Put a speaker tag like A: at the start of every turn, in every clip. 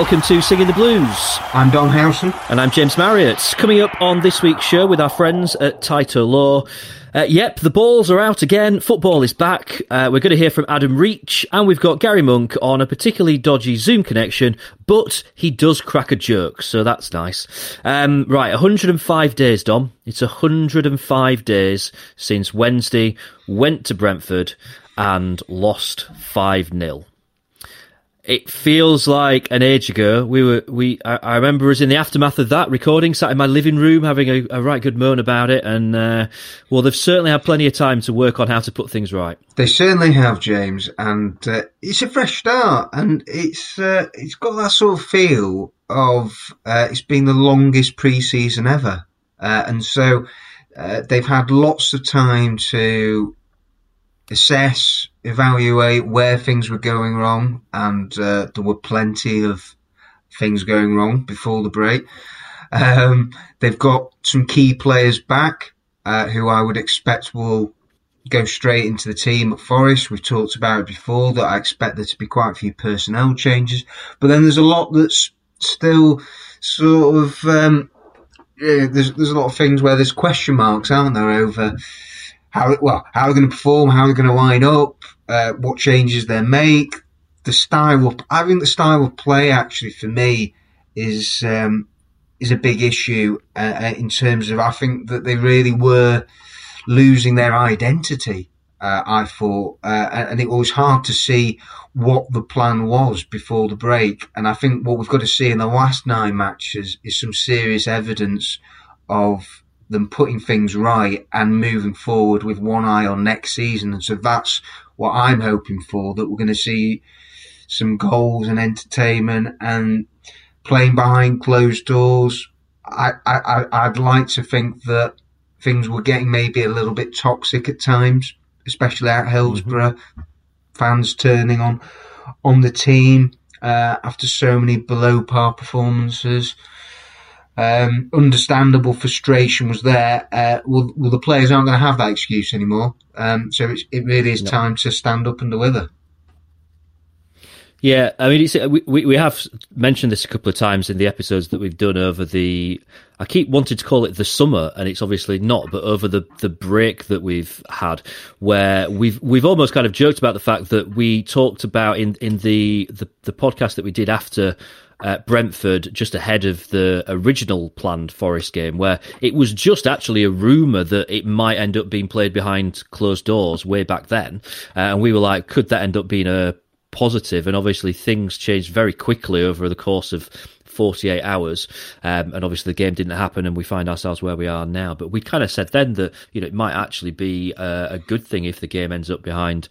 A: Welcome to Singing the Blues.
B: I'm Dom Howson.
A: And I'm James Marriott. Coming up on this week's show with our friends at Tyto Law. Uh, yep, the balls are out again. Football is back. Uh, we're going to hear from Adam Reach, and we've got Gary Monk on a particularly dodgy Zoom connection, but he does crack a joke, so that's nice. Um, right, 105 days, Dom. It's 105 days since Wednesday went to Brentford and lost 5 0 it feels like an age ago. We were we. I, I, remember us in the aftermath of that recording, sat in my living room having a, a right good moan about it, and uh, well, they've certainly had plenty of time to work on how to put things right.
B: They certainly have, James, and uh, it's a fresh start, and it's uh, it's got that sort of feel of uh, it's been the longest pre-season ever, uh, and so uh, they've had lots of time to assess, evaluate where things were going wrong, and uh, there were plenty of things going wrong before the break. Um, they've got some key players back uh, who I would expect will go straight into the team at Forest. We've talked about it before that I expect there to be quite a few personnel changes, but then there's a lot that's still sort of um, yeah, there's there's a lot of things where there's question marks, aren't there, over how well how they're going to perform, how they're going to line up, uh, what changes they make, the style of I think the style of play actually for me is um, is a big issue uh, uh, in terms of I think that they really were losing their identity. Uh, I thought, uh, and it was hard to see what the plan was before the break. And I think what we've got to see in the last nine matches is some serious evidence of them putting things right and moving forward with one eye on next season. And so that's what I'm hoping for, that we're going to see some goals and entertainment and playing behind closed doors. I, I, I'd like to think that things were getting maybe a little bit toxic at times, especially at Hillsborough. Mm-hmm. Fans turning on on the team uh, after so many below par performances um, understandable frustration was there. Uh, well, well, the players aren't going to have that excuse anymore. Um, so it really is no. time to stand up and deliver.
A: Yeah, I mean, we we have mentioned this a couple of times in the episodes that we've done over the. I keep wanting to call it the summer, and it's obviously not, but over the the break that we've had, where we've we've almost kind of joked about the fact that we talked about in in the the, the podcast that we did after uh, Brentford just ahead of the original planned Forest game, where it was just actually a rumour that it might end up being played behind closed doors way back then. Uh, and we were like, could that end up being a positive? And obviously, things changed very quickly over the course of 48 hours. Um, and obviously, the game didn't happen, and we find ourselves where we are now. But we kind of said then that you know it might actually be a, a good thing if the game ends up behind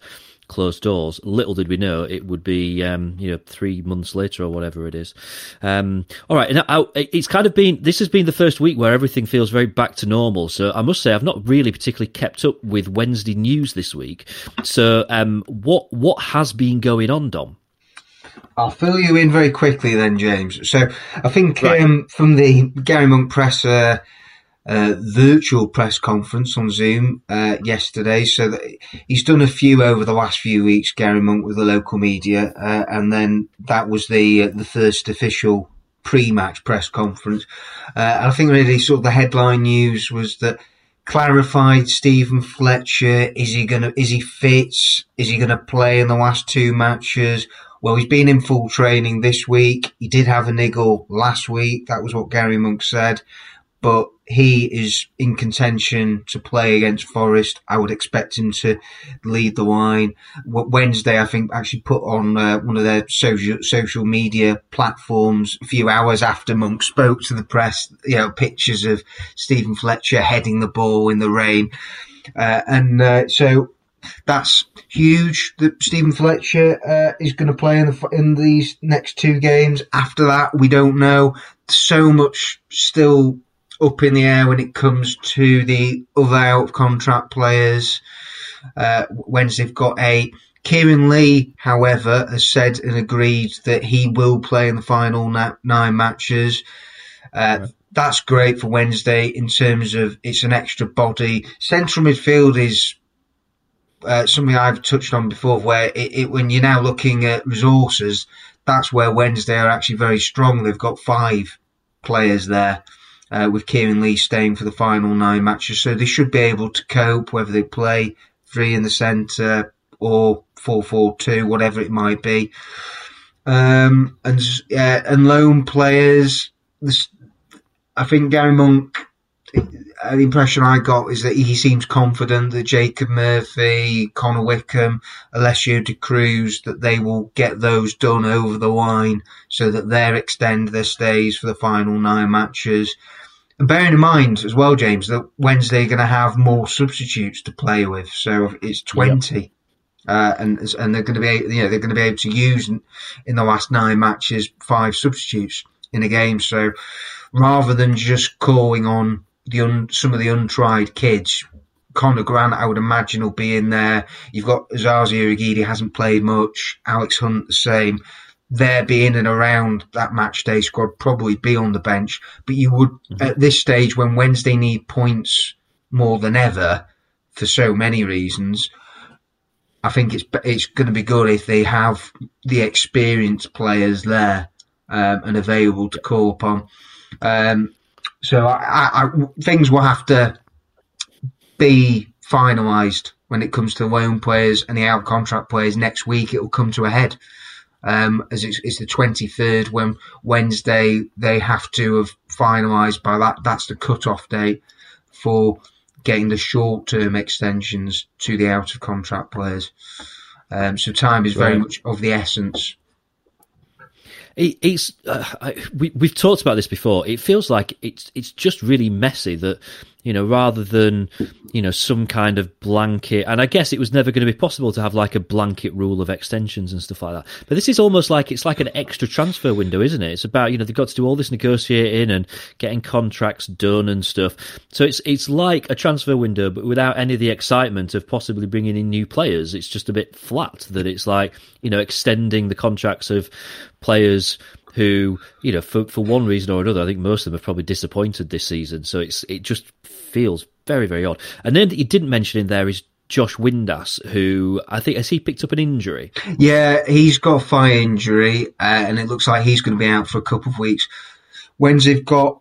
A: closed doors. Little did we know it would be, um, you know, three months later or whatever it is. Um, all right, and I, it's kind of been this has been the first week where everything feels very back to normal. So I must say I've not really particularly kept up with Wednesday news this week. So um, what what has been going on, Dom?
B: I'll fill you in very quickly then, James. So I think right. um, from the Gary Monk presser uh, virtual press conference on Zoom uh, yesterday. So he's done a few over the last few weeks, Gary Monk, with the local media, uh, and then that was the uh, the first official pre-match press conference. Uh, I think really sort of the headline news was that clarified Steven Fletcher is he gonna is he fit? Is he gonna play in the last two matches? Well he's been in full training this week. He did have a niggle last week. That was what Gary Monk said but he is in contention to play against Forest. I would expect him to lead the line. Wednesday, I think, actually put on uh, one of their social social media platforms a few hours after Monk spoke to the press. You know, pictures of Steven Fletcher heading the ball in the rain, uh, and uh, so that's huge that Steven Fletcher uh, is going to play in the in these next two games. After that, we don't know. So much still up in the air when it comes to the other out of contract players. Uh, Wednesday they've got a Kieran Lee, however, has said and agreed that he will play in the final nine matches. Uh, That's great for Wednesday in terms of it's an extra body. Central midfield is uh, something I've touched on before, where it, it, when you're now looking at resources, that's where Wednesday are actually very strong. They've got five players there. Uh, with Kieran Lee staying for the final nine matches, so they should be able to cope whether they play three in the centre or four four two, whatever it might be. Um, and uh, and loan players, this, I think Gary Monk uh, the impression I got is that he seems confident that Jacob Murphy, Connor Wickham, Alessio Da Cruz, that they will get those done over the line so that they extend their stays for the final nine matches. And bearing in mind as well, James, that Wednesday are going to have more substitutes to play with, so it's twenty, yep. uh, and and they're going to be you know they're going to be able to use in, in the last nine matches five substitutes in a game. So rather than just calling on the un, some of the untried kids. Conor Grant, I would imagine, will be in there. You've got Osaze Urhoghide, hasn't played much. Alex Hunt, the same. They're being and around that match day squad, probably be on the bench. But you would, mm-hmm. at this stage, when Wednesday need points more than ever, for so many reasons, I think it's it's going to be good if they have the experienced players there um, and available to call upon. Um, so I, I, things will have to be finalised when it comes to loan players and the out contract players next week. It will come to a head. Um, as it's, it's the 23rd when Wednesday they have to have finalised by that. That's the cut-off date for getting the short-term extensions to the out of contract players. Um, so time is very right. much of the essence
A: it, it's uh, I, we we've talked about this before. It feels like it's it's just really messy that you know rather than you know some kind of blanket. And i guess it was never going to be possible to have like a blanket rule of extensions and stuff like that. But this is almost like it's like an extra transfer window isn't it? It's about you know they've got to do all this negotiating and getting contracts done and stuff. So it's it's like a transfer window but without any of the excitement of possibly bringing in new players. It's just a bit flat that it's like you know extending the contracts of players who, you know, for for one reason or another, I think most of them have probably disappointed this season. So it's it just feels very very odd. And then that you didn't mention in there is Josh Windass, who I think has he picked up an injury.
B: Yeah, he's got a thigh injury, uh, and it looks like he's going to be out for a couple of weeks. When's they've got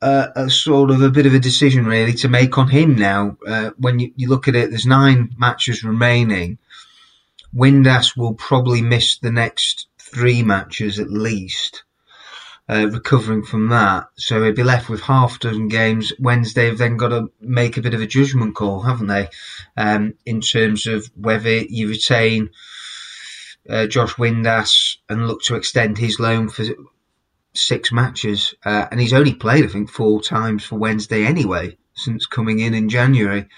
B: uh, a sort of a bit of a decision really to make on him now. Uh, when you, you, look at it, there's nine matches remaining. Windass will probably miss the next three matches at least. Uh, recovering from that, so he'd be left with half a dozen games. Wednesday have then got to make a bit of a judgment call, haven't they? Um, in terms of whether you retain uh, Josh Windass and look to extend his loan for six matches, uh, and he's only played, I think, four times for Wednesday anyway since coming in in January.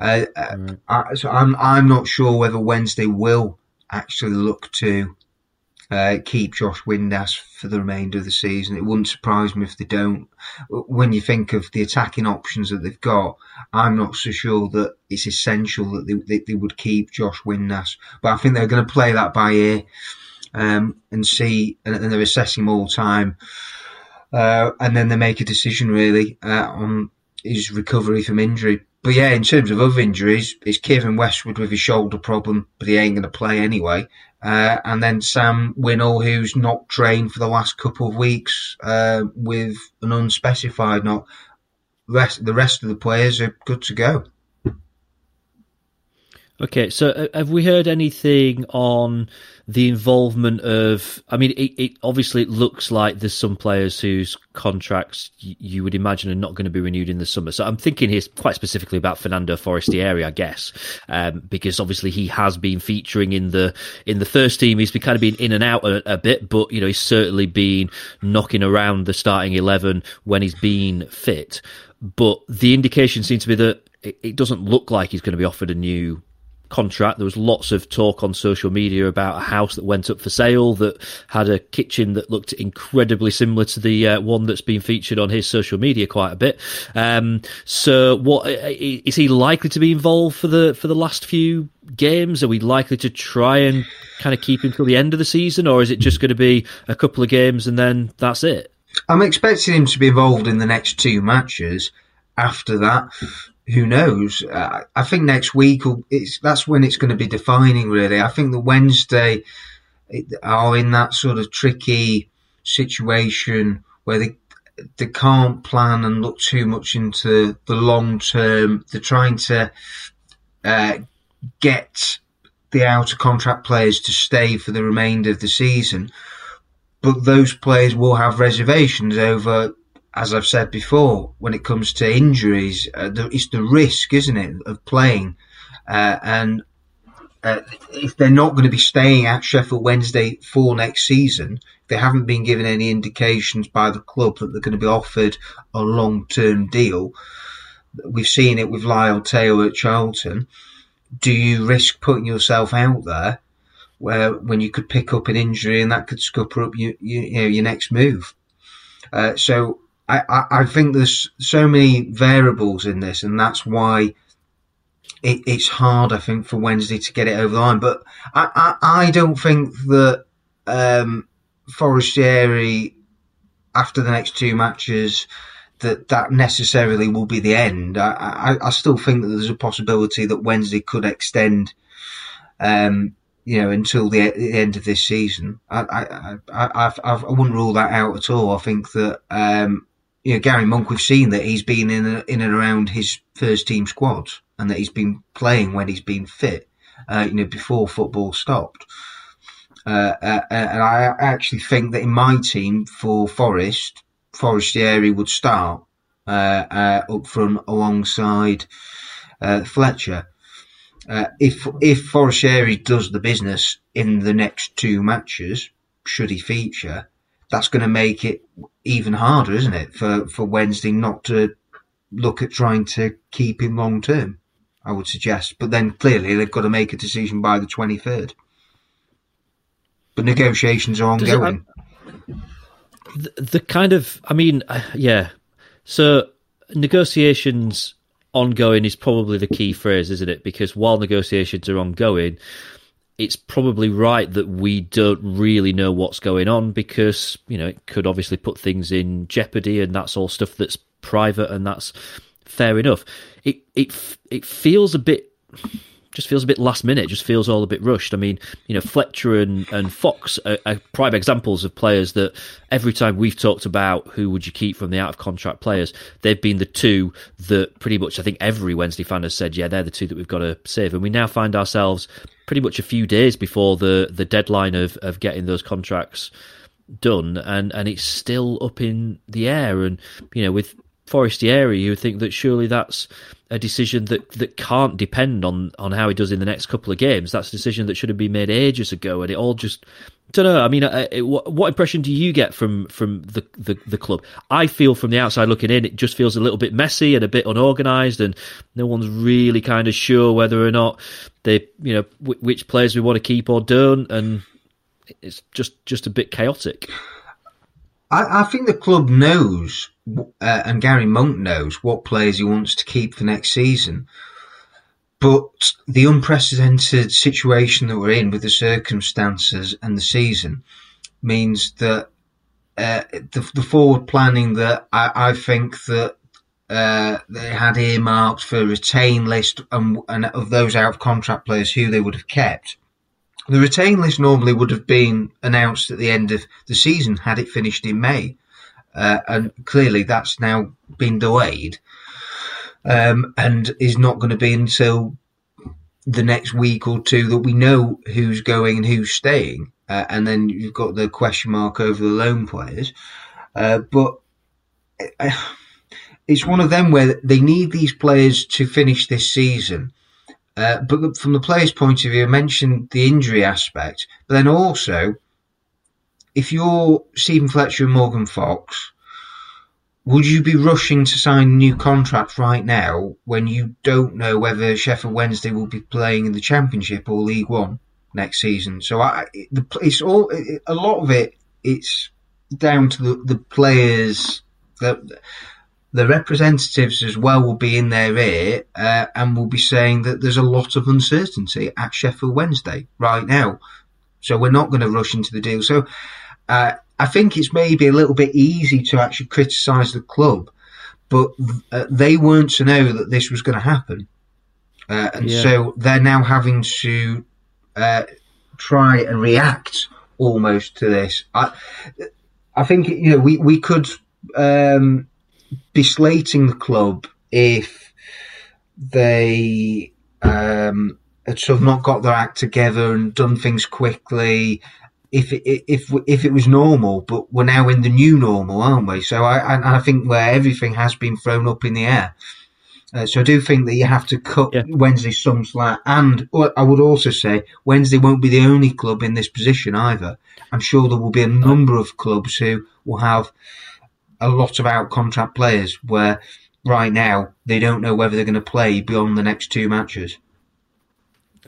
B: Mm. I, so I'm I'm not sure whether Wednesday will actually look to uh, keep Josh Windass for the remainder of the season. It wouldn't surprise me if they don't. When you think of the attacking options that they've got, I'm not so sure that it's essential that they, they, they would keep Josh Windass. But I think they're going to play that by ear um, and see, and, and, they're assessing all time. Uh, and then they make a decision really uh, on his recovery from injury. But yeah, in terms of other injuries, it's Keiren Westwood with his shoulder problem, but he ain't going to play anyway. Uh, and then Sam Winnall, who's not trained for the last couple of weeks uh, with an unspecified not. Rest, the rest of the players are good to go.
A: Okay, so uh, have we heard anything on the involvement of? I mean, it, it obviously it looks like there's some players whose contracts you would imagine are not going to be renewed in the summer. So I'm thinking here quite specifically about Fernando Forestieri, I guess, um, because obviously he has been featuring in the in the first team. He's been kind of been in and out a, a bit, but you know he's certainly been knocking around the starting eleven when he's been fit. But the indication seems to be that it doesn't look like he's going to be offered a new contract. There was lots of talk on social media about a house that went up for sale that had a kitchen that looked incredibly similar to the uh, one that's been featured on his social media quite a bit. Um, so, what is he likely to be involved for the for the last few games? Are we likely to try and kind of keep him till the end of the season, or is it just going to be a couple of games and then that's it?
B: I'm expecting him to be involved in the next two matches. After that, who knows? Uh, I think next week it's that's when it's going to be defining. Really, I think the Wednesday are in that sort of tricky situation where they they can't plan and look too much into the long term. They're trying to uh, get the out of contract players to stay for the remainder of the season, but those players will have reservations over, as I've said before, when it comes to injuries. Uh, the, it's the risk, isn't it, of playing, uh, and uh, if they're not going to be staying at Sheffield Wednesday for next season, they haven't been given any indications by the club that they're going to be offered a long term deal. We've seen it with Lyle Taylor at Charlton. Do you risk putting yourself out there where when you could pick up an injury and that could scupper up you, you, you know, your next move? Uh, so I, I, think there's so many variables in this, and that's why it, it's hard, I think, for Wednesday to get it over the line. But I, I, I don't think that um, Forestieri, after the next two matches, that that necessarily will be the end. I, I, I still think that there's a possibility that Wednesday could extend, um, you know, until the, the, end of this season. I, I, I, I, I wouldn't rule that out at all. I think that, um, you know, Gary Monk, we've seen that he's been in, a, in and around his first team squads and that he's been playing when he's been fit, uh, you know, before football stopped. Uh, uh, and I actually think that in my team for Forest, Forestieri would start uh, uh, up front alongside uh, Fletcher. if if Forestieri does the business in the next two matches, should he feature, that's going to make it even harder, isn't it, for, for Wednesday not to look at trying to keep him long term? I would suggest. But then clearly they've got to make a decision by the 23rd. But negotiations are ongoing.
A: The, the, kind of, I mean, uh, yeah. So negotiations ongoing is probably the key phrase, isn't it? Because while negotiations are ongoing, it's probably right that we don't really know what's going on because you know it could obviously put things in jeopardy, and that's all stuff that's private, and that's fair enough. It it it feels a bit just feels a bit last minute. Just feels all a bit rushed. I mean, you know, Fletcher and, and Fox are, are, prime examples of players that every time we've talked about who would you keep from the out of contract players, they've been the two that pretty much I think every Wednesday fan has said, yeah, they're the two that we've got to save. And we now find ourselves pretty much a few days before the the deadline of of getting those contracts done, and and it's still up in the air. And you know, with Forestieri, you would think that surely that's a decision that, that can't depend on, on how he does in the next couple of games. That's a decision that should have been made ages ago, and it all just I don't know. I mean, uh, it, what, what, impression do you get from from the, the, the club? I feel from the outside looking in, it just feels a little bit messy and a bit unorganised, and no one's really kind of sure whether or not they, you know, w- which players we want to keep or don't, and it's just just a bit chaotic.
B: I, I think the club knows, uh, and Gary Monk knows what players he wants to keep for next season. But the unprecedented situation that we're in with the circumstances and the season means that uh, the, the, forward planning that I, I think that uh, they had earmarked for retain list and, and, of those out of contract players who they would have kept the retain list normally would have been announced at the end of the season had it finished in May. Uh, and clearly that's now been delayed um, and is not going to be until the next week or two that we know who's going and who's staying. Uh, and then you've got the question mark over the loan players. Uh, but uh, it's one of them where they need these players to finish this season uh, but from the player's point of view, I mentioned the injury aspect, but then also, if you're Steven Fletcher and Morgan Fox, would you be rushing to sign new contracts right now when you don't know whether Sheffield Wednesday will be playing in the Championship or League One next season? So I, it's all a lot of it. It's down to the, the players that the representatives as well will be in their ear uh, and will be saying that there's a lot of uncertainty at Sheffield Wednesday right now. So we're not going to rush into the deal. So uh, I think it's maybe a little bit easy to actually criticise the club, but uh, they weren't to know that this was going to happen. Uh, and yeah. so they're now having to uh, try and react almost to this. I I think you know we we could um, be slating the club if they um, had sort of not got their act together and done things quickly. If it, if if it was normal, but we're now in the new normal, aren't we? So I I think where everything has been thrown up in the air. Uh, so I do think that you have to cut yeah. Wednesday some slack, and I would also say Wednesday won't be the only club in this position either. I'm sure there will be a number of clubs who will have a lot of out contract players where right now they don't know whether they're going to play beyond the next two matches.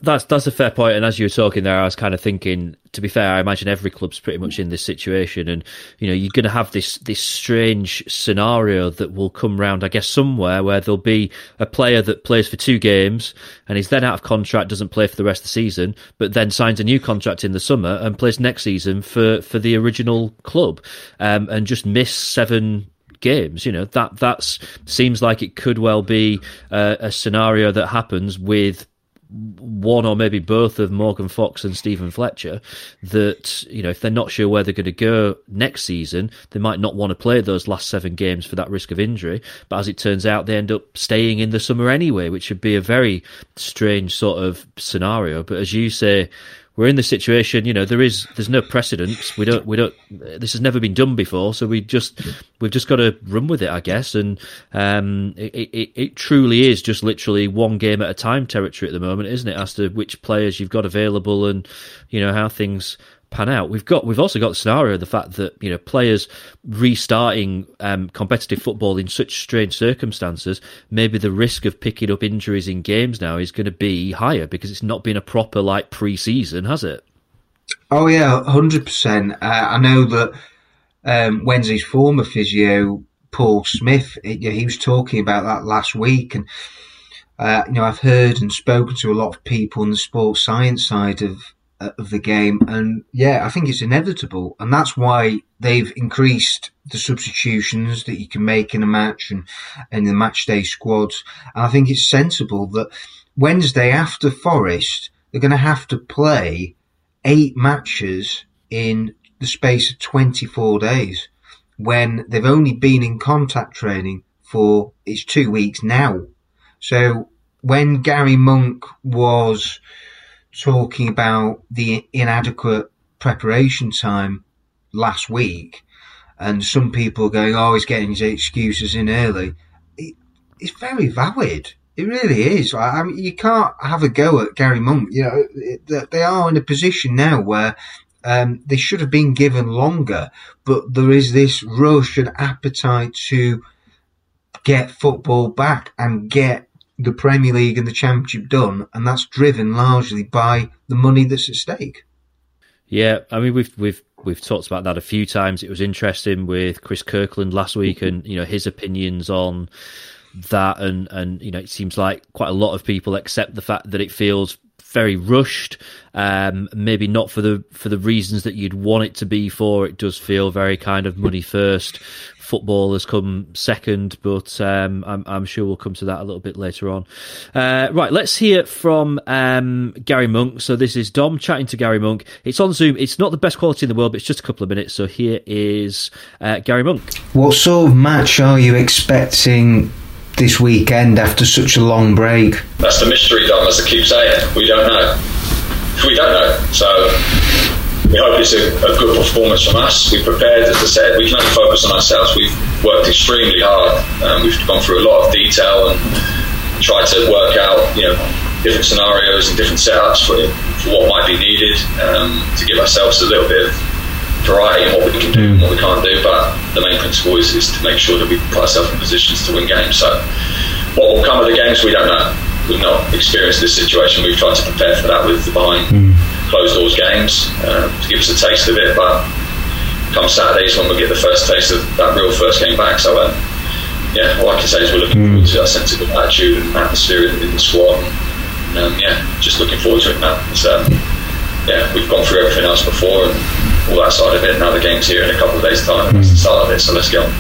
A: That's that's a fair point, and as you were talking there, I was kind of thinking. To be fair, I imagine every club's pretty much in this situation, and you know you're going to have this this strange scenario that will come round, I guess, somewhere where there'll be a player that plays for two games and he's then out of contract, doesn't play for the rest of the season, but then signs a new contract in the summer and plays next season for for the original club, um, and just miss seven games. You know that that's seems like it could well be uh, a scenario that happens with one or maybe both of Morgan Fox and Steven Fletcher that, you know, if they're not sure where they're going to go next season, they might not want to play those last seven games for that risk of injury. But as it turns out, they end up staying in the summer anyway, which would be a very strange sort of scenario. But as you say, we're in the situation, you know, there is there's no precedence. We don't we don't this has never been done before, so we just we've just got to run with it, I guess. And um, it, it, it truly is just literally one game at a time territory at the moment, isn't it? As to which players you've got available and you know how things pan out. We've got we've also got the scenario of the fact that you know players restarting um, competitive football in such strange circumstances, maybe the risk of picking up injuries in games now is going to be higher because it's not been a proper like pre-season, has it?
B: Oh yeah, hundred uh, percent. I know that um, Wednesday's former physio Paul Smith, it, he was talking about that last week, and uh, you know I've heard and spoken to a lot of people on the sports science side of Uh, of the game. And yeah, I think it's inevitable. And that's why they've increased the substitutions that you can make in a match and, and the match day squads. And I think it's sensible that Wednesday after Forest, they're going to have to play eight matches in the space of 24 days when they've only been in contact training for it's two weeks now. So when Gary Monk was talking about the inadequate preparation time last week, and some people going, "Oh, he's getting his excuses in early." It, it's very valid. It really is. I mean, you can't have a go at Gary Monk. You know, it, they are in a position now where um, they should have been given longer, but there is this rush and appetite to get football back and get the Premier League and the Championship done, and that's driven largely by the money that's at stake.
A: Yeah, I mean we've we've we've talked about that a few times. It was interesting with Chris Kirkland last week, and you know his opinions on that, and and you know it seems like quite a lot of people accept the fact that it feels very rushed. Um, maybe not for the for the reasons that you'd want it to be for. It does feel very kind of money first. Football has come second, but um, I'm, I'm, sure we'll come to that a little bit later on. Uh, right, let's hear from um, Gary Monk. So this is Dom chatting to Gary Monk. It's on Zoom. It's not the best quality in the world, but it's just a couple of minutes. So here is uh, Gary Monk.
B: What sort of match are you expecting this weekend after such a long break?
C: That's the mystery, Dom, as I keep saying. We don't know. We don't know. So we hope it's a, a, good performance from us. We prepared, as I said, we can only focus on ourselves. We've worked extremely hard. Um, we've gone through a lot of detail and tried to work out, you know, different scenarios and different setups for, for what might be needed um, to give ourselves a little bit of variety in what we can do and what we can't do. But the main principle is, is to make sure that we put ourselves in positions to win games. So what will come of the games, we don't know. We've not experienced this situation. We've tried to prepare for that with the behind mm. closed doors games uh, to give us a taste of it. But come Saturdays when we get the first taste of that real first game back. So um, yeah, all I can say is we're looking mm. forward to that sense of attitude and atmosphere in, in the squad. And, um, yeah, just looking forward to it now. Um, yeah, we've gone through everything else before and all that side of it. Now the game's here in a couple of days' time. That's the start of it. So let's go.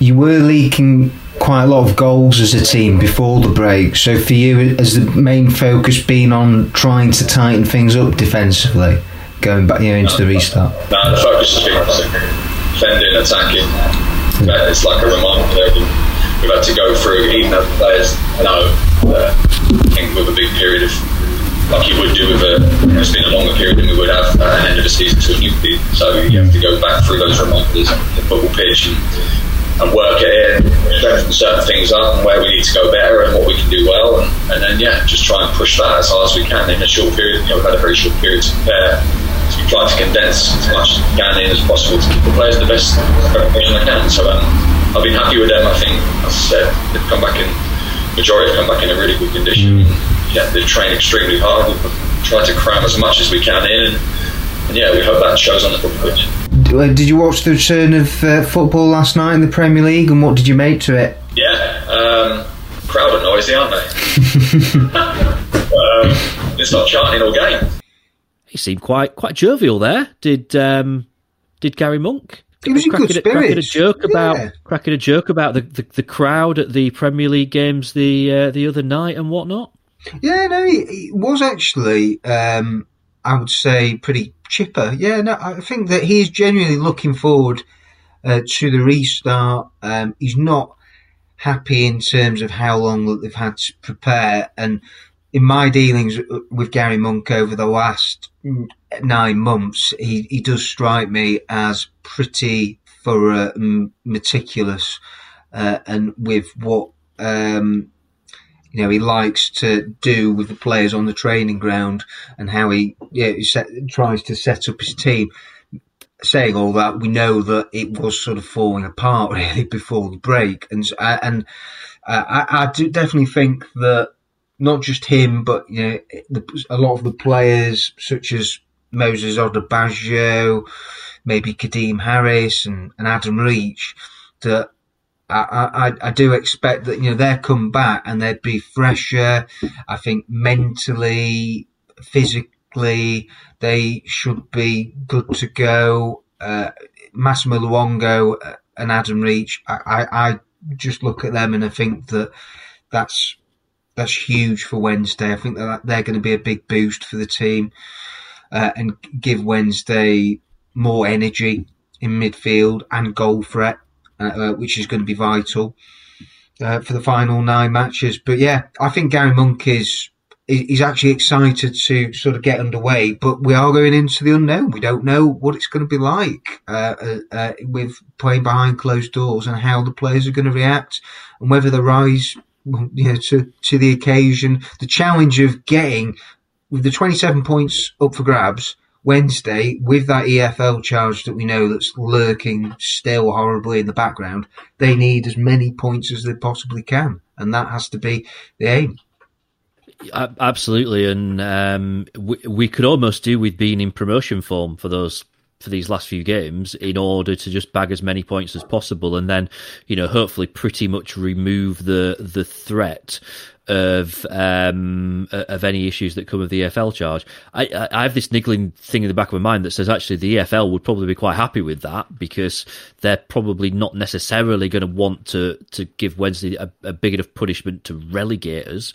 B: You were leaking quite a lot of goals as a team before the break. So for you, has the main focus been on trying to tighten things up defensively going back you know, into the restart?
C: No, the focus has been defending, attacking. It's like a reminder. We've had to go through, even though the players know, uh, I think with a big period of like you would do with a it's been a longer period than we would have at the end of the season to a new. So you have to go back through those reminders, the football pitch, and, and work it in, strengthen certain things up, and where we need to go better, and what we can do well, and, and then yeah, just try and push that as hard as we can in a short period. You know, we've had a very short period to prepare. So we try to condense as much as we can in as possible to give the players the best preparation they can. So um, I've been happy with them. I think, as I said, they've come back in. Majority have come back in a really good condition. Mm yeah, they train extremely hard. We've tried to cram as much as we can in, and, and yeah, we hope that shows on the football pitch.
B: Uh, did you watch the return of uh, football last night in the Premier League, and what did you make to it?
C: Yeah, um, crowd are noisy, aren't they? um, it's not chanting all game.
A: He seemed quite quite jovial there. Did um, did Gary Monk?
B: He was in good spirits.
A: Cracking a joke about yeah. cracking a joke about the, the, the, crowd at the Premier League games the uh, the other night and whatnot.
B: Yeah, no, he, was actually, um, I would say, pretty chipper. Yeah, no, I think that he is genuinely looking forward uh, to the restart. Um, he's not happy in terms of how long they've had to prepare. And in my dealings with Gary Monk over the last nine months, he, he does strike me as pretty thorough and meticulous. Uh, and with what um, you know he likes to do with the players on the training ground and how he yeah set, tries to set up his team. Saying all that, we know that it was sort of falling apart really before the break, and and uh, I, I do definitely think that not just him, but you know the, a lot of the players such as Moses Odubajo, maybe Kadeem Harris and, and Adam Reach, that I, I, I do expect that you know they'll come back and they'd be fresher. I think mentally, physically, they should be good to go. Uh, Massimo Luongo and Adam Reach, I, I, I just look at them and I think that that's that's huge for Wednesday. I think that they're going to be a big boost for the team uh, and give Wednesday more energy in midfield and goal threat. Uh, uh, which is going to be vital uh, for the final nine matches. But yeah, I think Gary Monk is is actually excited to sort of get underway, but we are going into the unknown. We don't know what it's going to be like uh, uh, uh, with playing behind closed doors and how the players are going to react and whether they rise you know, to, to the occasion. The challenge of getting with the 27 points up for grabs Wednesday, with that EFL charge that we know that's lurking still horribly in the background, they need as many points as they possibly can, and that has to be the aim.
A: Absolutely, and um, we, we could almost do with being in promotion form for those for these last few games in order to just bag as many points as possible and then you know hopefully pretty much remove the the threat of um, of any issues that come with the EFL charge. I, I, have this niggling thing in the back of my mind that says actually the EFL would probably be quite happy with that because they're probably not necessarily going to want to to give Wednesday a, a, big enough punishment to relegate us,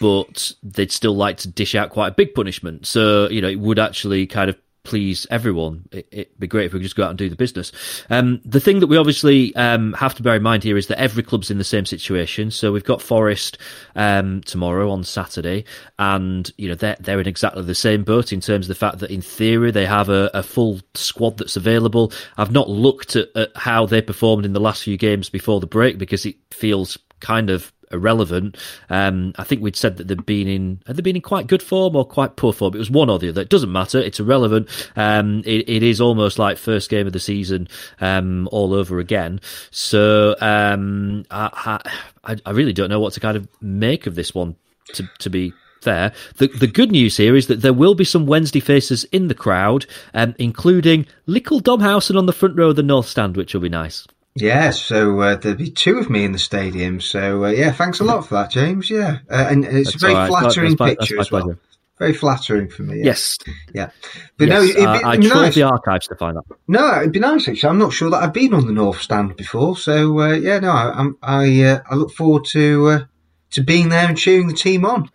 A: but they'd still like to dish out quite a big punishment. So you know it would actually kind of please everyone. It, would be great if we could just go out and do the business. Um, the thing that we obviously um, have to bear in mind here is that every club's in the same situation. So we've got Forest um, tomorrow on Saturday, and you know they're they're in exactly the same boat in terms of the fact that in theory they have a, a full squad that's available. I've not looked at, at how they performed in the last few games before the break because it feels kind of irrelevant. Um, I think we'd said that they've been in had they been in quite good form or quite poor form. It was one or the other. It doesn't matter. It's irrelevant. Um, it, it is almost like first game of the season um, all over again. So um, I, I, I really don't know what to kind of make of this one. To to be fair. The the good news here is that there will be some Wednesday faces in the crowd, um, including Likkle Dom Howson on the front row of the North Stand, which will be nice.
B: Yeah, so uh, there'll be two of me in the stadium. So uh, yeah, thanks a lot for that, James. Yeah, uh, and it's that's a very right. flattering that's, picture that's as well. Pleasure. Very flattering for me.
A: Yeah. Yes.
B: Yeah.
A: But yes, no, it'd be, uh, I tried nice. the archives to find that.
B: No, it'd be nice actually. I'm not sure that I've been on the North Stand before, so uh, yeah, no, I I, uh, I look forward to to being there and cheering the team on.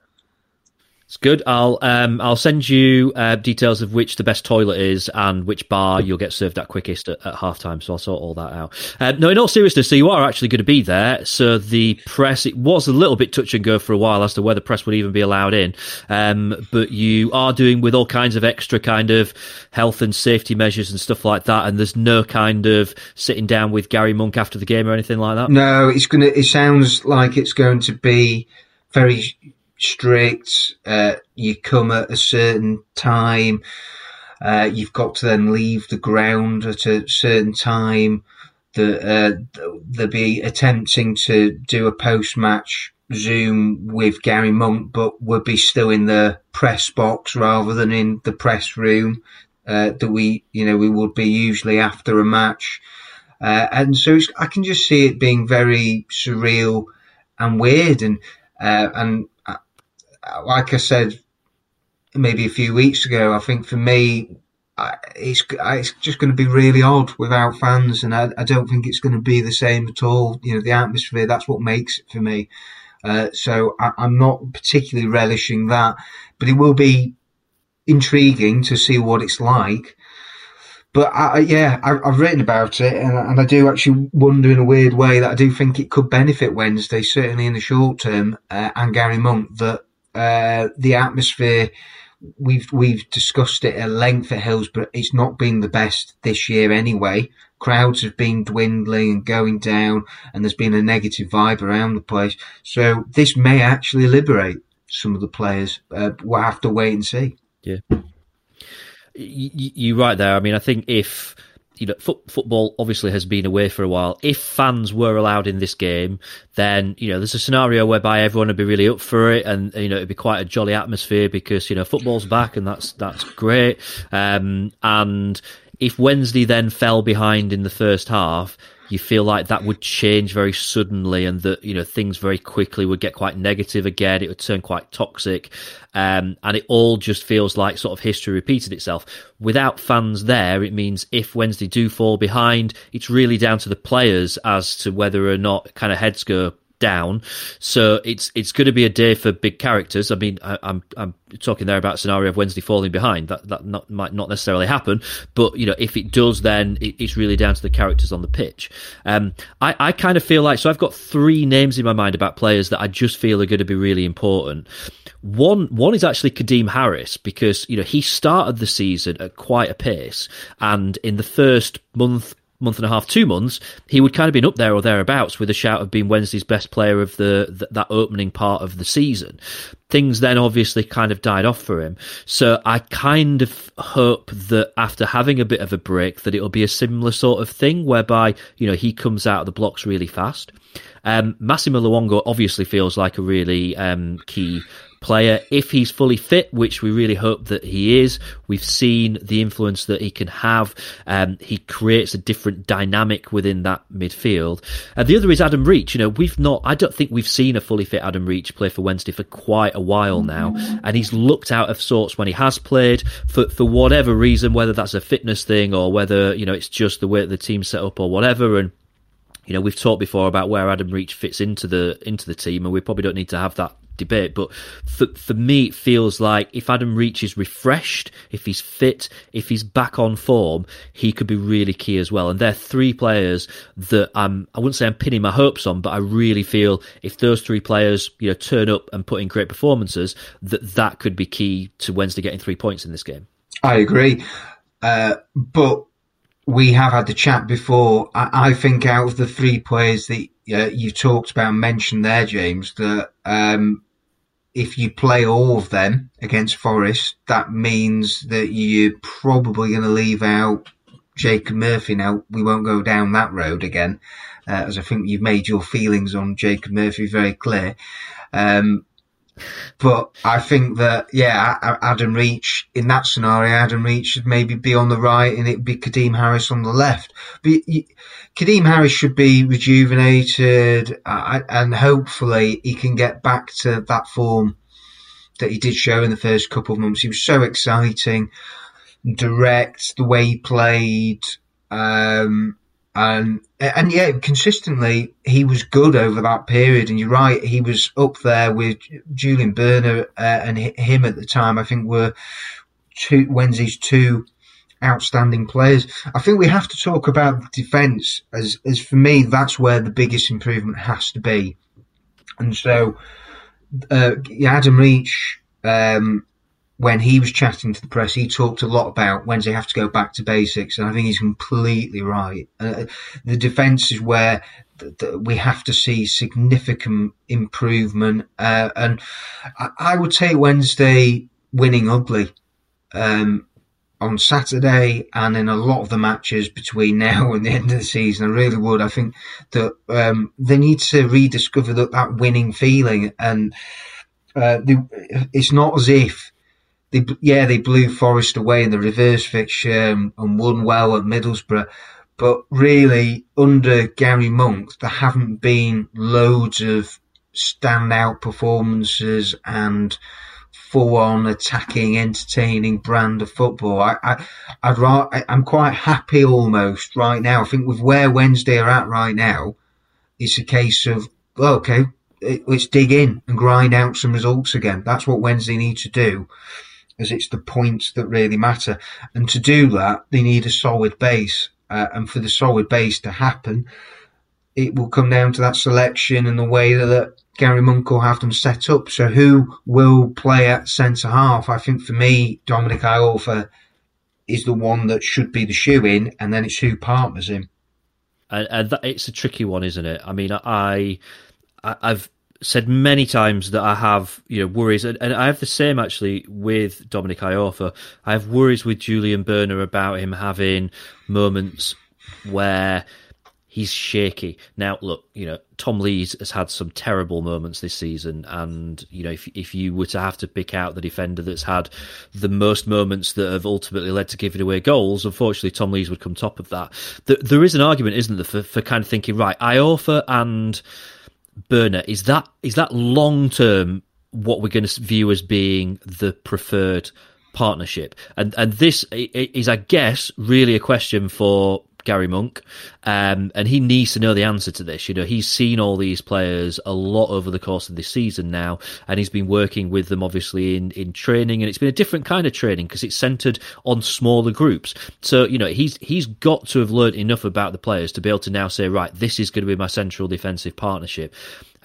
A: It's good. I'll um, I'll send you uh, details of which the best toilet is and which bar you'll get served at quickest at, at half time. So I'll sort all that out. Uh, no, in all seriousness, so you are actually going to be there. So the press, it was a little bit touch and go for a while as to whether press would even be allowed in. Um, but you are doing with all kinds of extra kind of health and safety measures and stuff like that. And there's no kind of sitting down with Gary Monk after the game or anything like that.
B: No, it's gonna. It sounds like it's going to be very strict. Uh, you come at a certain time. Uh, you've got to then leave the ground at a certain time. The, uh, they'll be attempting to do a post match Zoom with Gary Monk, but would be still in the press box rather than in the press room uh, that we, you know, we would be usually after a match. Uh, and so I can just see it being very surreal and weird. And uh, and like I said, maybe a few weeks ago, I think for me, it's it's just going to be really odd without fans, and I, I don't think it's going to be the same at all. You know, the atmosphere that's what makes it for me. Uh, so I, am not particularly relishing that, but it will be intriguing to see what it's like. But I, yeah, I, have written about it, and, and, I do actually wonder in a weird way that I do think it could benefit Wednesday, certainly in the short term, uh, and Gary Monk that uh, the atmosphere. We've we've discussed it at length at Hillsborough. It's not been the best this year anyway. Crowds have been dwindling and going down, and there's been a negative vibe around the place. So this may actually liberate some of the players. Uh, we'll have to wait and see.
A: Yeah, you, are right there. I mean, I think if you know, football obviously has been away for a while. If fans were allowed in this game, then you know there's a scenario whereby everyone would be really up for it, and you know it'd be quite a jolly atmosphere because you know football's back, and that's that's great. Um, and if Wednesday then fell behind in the first half, you feel like that would change very suddenly and that you know things very quickly would get quite negative again it would turn quite toxic um, and it all just feels like sort of history repeated itself. Without fans there it means if wednesday do fall behind it's really down to the players as to whether or not kind of heads go down. So it's it's going to be a day for big characters. I mean, I, am I'm, I'm talking there about scenario of Wednesday falling behind. That that not, might not necessarily happen, but you know, if it does, then it, it's really down to the characters on the pitch. Um, I I kind of feel like so I've got three names in my mind about players that I just feel are going to be really important. One one is actually Kadeem Harris because you know he started the season at quite a pace, and in the first month month and a half, two months, he would kind of been up there or thereabouts with a shout of being Wednesday's best player of the, the, that opening part of the season. Things then obviously kind of died off for him. So I kind of hope that after having a bit of a break, that it'll be a similar sort of thing whereby you know he comes out of the blocks really fast. Um, Massimo Luongo obviously feels like a really um, key player. If he's fully fit, which we really hope that he is, we've seen the influence that he can have. Um, he creates a different dynamic within that midfield. And the other is Adam Reach. You know, we've not, I don't think we've seen a fully fit Adam Reach play for Wednesday for quite a while now. And he's looked out of sorts when he has played for, for whatever reason, whether that's a fitness thing or whether, you know, it's just the way the team's set up or whatever. And, you know, we've talked before about where Adam Reach fits into the into the team, and we probably don't need to have that debate. But for, for me, it feels like if Adam Reach is refreshed, if he's fit, if he's back on form, he could be really key as well. And they're three players that I'm, I wouldn't say I'm pinning my hopes on, but I really feel if those three players, you know, turn up and put in great performances, that that could be key to Wednesday getting three points in this game.
B: I agree. Uh, but we have had the chat before. I, I, think out of the three players that uh, you talked about mentioned there, James, that um, if you play all of them against Forest, that means that you're probably going to leave out Jacob Murphy. Now, we won't go down that road again, uh, as I think you've made your feelings on Jacob Murphy very clear. Um, but I think that, yeah, Adam Reach, in that scenario, Adam Reach should maybe be on the right and it'd be Kadeem Harris on the left. But Kadeem Harris should be rejuvenated uh, and hopefully he can get back to that form that he did show in the first couple of months. He was so exciting, direct, the way he played. Um, and and yeah, consistently he was good over that period. And you're right, he was up there with Julian Börner uh, and him at the time. I think were two Wednesday's two outstanding players. I think we have to talk about defence as as for me that's where the biggest improvement has to be. And so, uh, Adam Reach. Um, when he was chatting to the press, he talked a lot about Wednesday have to go back to basics, and I think he's completely right. Uh, the defence is where th- th- we have to see significant improvement, uh, and I-, I, would take Wednesday winning ugly um, on Saturday, and in a lot of the matches between now and the end of the season. I really would. I think that um, they need to rediscover that, that winning feeling, and uh, it's not as if they, yeah, they blew Forest away in the reverse fixture and, and won well at Middlesbrough. But really, under Gary Monk, there haven't been loads of standout performances and full on attacking, entertaining brand of football. I, I, I, I'm quite happy almost right now. I think with where Wednesday are at right now, it's a case of, well, okay, let's dig in and grind out some results again. That's what Wednesday need to do as it's the points that really matter. And to do that, they need a solid base. Uh, and for the solid base to happen, it will come down to that selection and the way that, that Gary Monk will have them set up. So who will play at centre half? I think for me, Dominic Iorfa is the one that should be the shoe in, and then it's who partners him.
A: And, and that, it's a tricky one, isn't it? I mean, I, I I've said many times that I have you know worries, and, and I have the same actually with Dominic Iorfa. I have worries with Julian Börner about him having moments where he's shaky. Now, look, you know, Tom Lees has had some terrible moments this season, and you know, if if you were to have to pick out the defender that's had the most moments that have ultimately led to giving away goals, unfortunately, Tom Lees would come top of that. There, there is an argument, isn't there, for, for kind of thinking right, Iorfa and Börner is that is that long term what we're going to view as being the preferred partnership, and and this is, I guess, really a question for Gary Monk, um, and he needs to know the answer to this. You know, he's seen all these players a lot over the course of this season now, and he's been working with them obviously in, in training, and it's been a different kind of training because it's centered on smaller groups. So you know, he's he's got to have learned enough about the players to be able to now say, right, this is going to be my central defensive partnership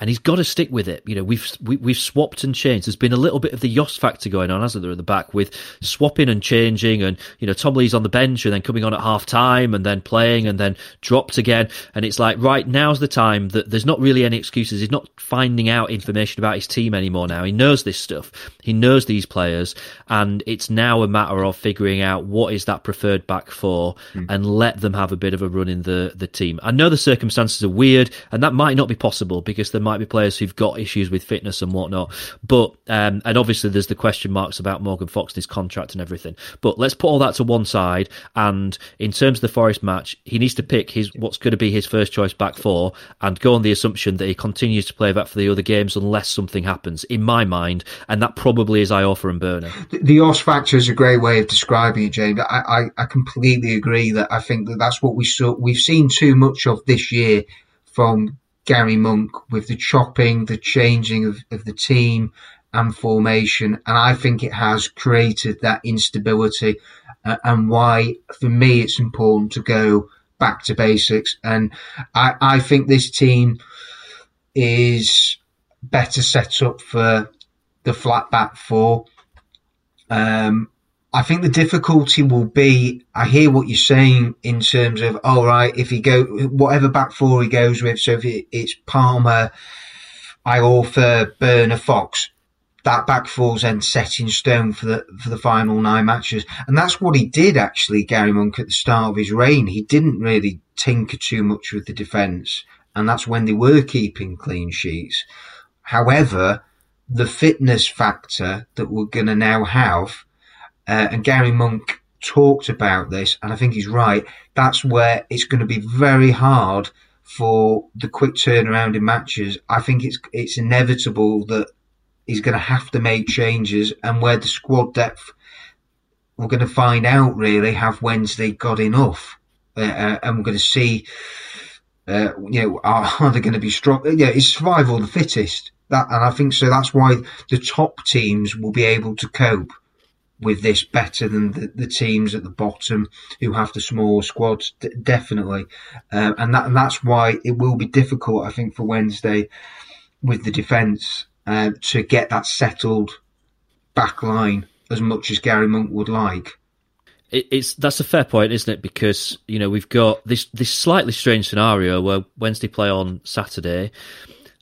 A: and he's got to stick with it. You know, we've we, have we have swapped and changed. There's been a little bit of the Jos factor going on, hasn't there, at the back with swapping and changing, and you know, Tom Lees on the bench and then coming on at half time and then playing and then dropped again. And it's like, right, now's the time that there's not really any excuses. He's not finding out information about his team anymore. Now he knows this stuff. He knows these players, and it's now a matter of figuring out what is that preferred back for, mm. and let them have a bit of a run in the the team. I know the circumstances are weird, and that might not be possible because there might be players who've got issues with fitness and whatnot. But um, and obviously there's the question marks about Morgan Fox and his contract and everything. But let's put all that to one side. And in terms of the Forest match, he needs to pick his what's going to be his first choice back four and go on the assumption that he continues to play that for the other games unless something happens. In my mind, and that probably is Iorfa and Börner.
B: The, the Jos factor is a great way of describing it, James. I, I, I completely agree that I think that that's what we saw. We've seen too much of this year from Gary Monk with the chopping, the changing of, of the team and formation. And I think it has created that instability uh, and why, for me, it's important to go back to basics. And I, I think this team is better set up for the flat back four. Um, I think the difficulty will be. I hear what you're saying in terms of, all right, if he go whatever back four he goes with. So if it, it's Palmer, Iorfa Börner, Fox, that back four's then set in stone for the for the final nine matches, and that's what he did actually. Gary Monk at the start of his reign, he didn't really tinker too much with the defence, and that's when they were keeping clean sheets. However, the fitness factor that we're going to now have uh, and Gary Monk talked about this, and I think he's right. That's where it's going to be very hard for the quick turnaround in matches. I think it's it's inevitable that he's going to have to make changes, and where the squad depth, we're going to find out really have Wednesday got enough. uh, uh and we're going to see. Uh, you know, are, are they going to be strong? Yeah, it's survival the fittest. That, and I think so. That's why the top teams will be able to cope with this better than the, the teams at the bottom who have the smaller squads, d- definitely. Um, and, that, and that's why it will be difficult, I think, for Wednesday with the defence uh, to get that settled back line as much as Gary Monk would like.
A: it's that's a fair point, isn't it? Because you know we've got this this slightly strange scenario where Wednesday play on Saturday,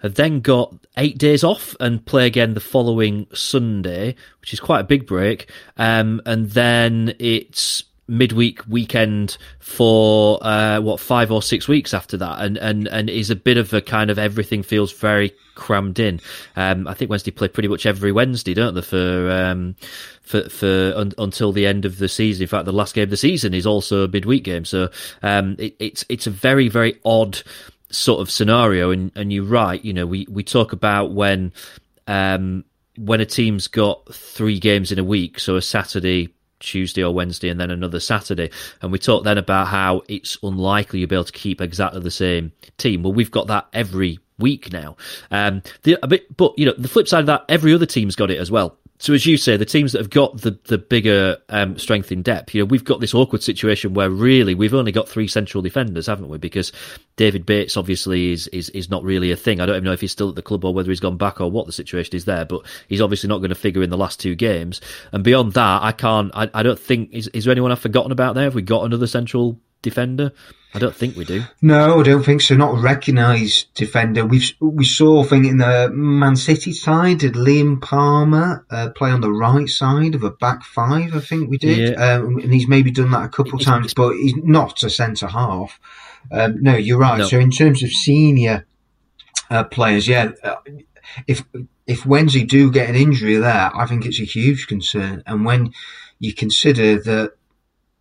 A: have then got eight days off and play again the following Sunday, which is quite a big break. Um, and then it's midweek weekend for uh, what five or six weeks after that, and and and is a bit of a kind of everything feels very crammed in. Um, I think Wednesday play pretty much every Wednesday, don't they? For um, for for un, until the end of the season. In fact, the last game of the season is also a midweek game. So um, it, it's it's a very very odd sort of scenario. And, and you're right, you know, we, we talk about when, um, when a team's got three games in a week, so a Saturday, Tuesday or Wednesday, and then another Saturday. And we talk then about how it's unlikely you'll be able to keep exactly the same team. Well, we've got that every week now. Um, the, bit, but you know, the flip side of that, every other team's got it as well so as you say, the teams that have got the the bigger um, strength in depth, you know, we've got this awkward situation where really we've only got three central defenders, haven't we? Because David Bates obviously is is is not really a thing. I don't even know if he's still at the club or whether he's gone back or what the situation is there, but he's obviously not going to figure in the last two games. And beyond that, I can't. I, I don't think is is there anyone I've forgotten about there? Have we got another central defender? I don't think we do.
B: No, I don't think so. Not a recognised defender. We we saw, I think, in the Man City side, did Liam Palmer uh, play on the right side of a back five? I think we did, yeah. um, and he's maybe done that a couple of times, but he's not a centre half. Um, no, you're right. No. So in terms of senior uh, players, yeah, uh, if if Wednesday do get an injury there, I think it's a huge concern. And when you consider that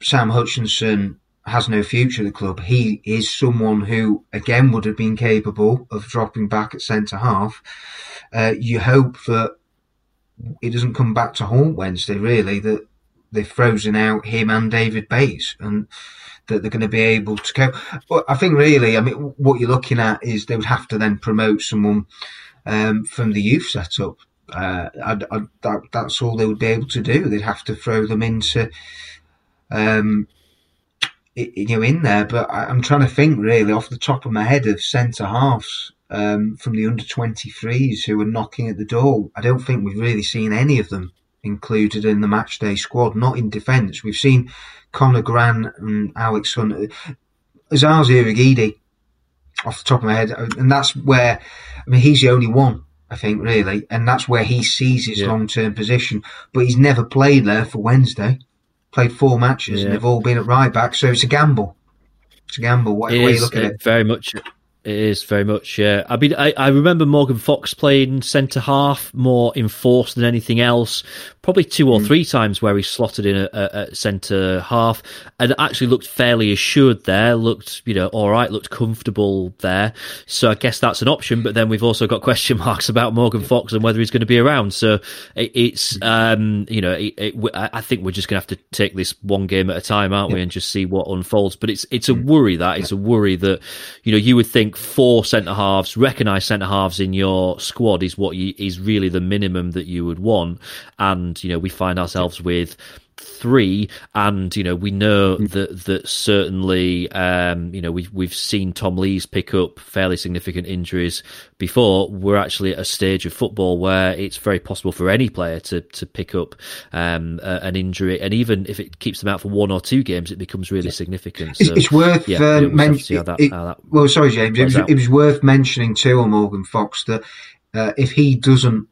B: Sam Hutchinson has no future at the club. He is someone who, again, would have been capable of dropping back at centre half. Uh, you hope that he doesn't come back to haunt Wednesday, really, that they've frozen out him and David Bates and that they're going to be able to go. But I think, really, I mean, what you're looking at is they would have to then promote someone um, from the youth setup. Uh, I, I, that, that's all they would be able to do. They'd have to throw them into um, you know in there. But I, am trying to think really off the top of my head of centre halves um, from the under 23s who are knocking at the door. I don't think we've really seen any of them included in the matchday squad. Not in defence. We've seen Conor Gran and Alex Hunt, Osaze Urhoghide off the top of my head, and that's where I mean he's the only one. I think really, and that's where he sees his yeah. long term position. But he's never played there for Wednesday played four matches yeah. and they've all been at right back. So it's a gamble. It's a gamble. What way you look at it?
A: Very much. It is very much. Yeah, I mean, I, I remember Morgan Fox playing centre half more enforced than anything else. Probably two or mm. three times where he slotted in a, a, a centre half and actually looked fairly assured there. Looked, you know, all right. Looked comfortable there. So I guess that's an option. But then we've also got question marks about Morgan Fox and whether he's going to be around. So it, it's, um, you know, it, it, I think we're just going to have to take this one game at a time, aren't we, and just see what unfolds. But it's it's a hmm. worry that it's a worry that you know you would think four centre halves, recognised centre halves in your squad is what you, is really the minimum that you would want. And, you know, we find ourselves with three, and you know we know mm. that that certainly um, you know we've we've seen Tom Lees pick up fairly significant injuries before. We're actually at a stage of football where it's very possible for any player to to pick up um, uh, an injury, and even if it keeps them out for one or two games, it becomes really significant.
B: So, it's, worth yeah, um, mentioning. Well, sorry, James. It was, it was, worth mentioning too on Morgan Fox that uh, if he doesn't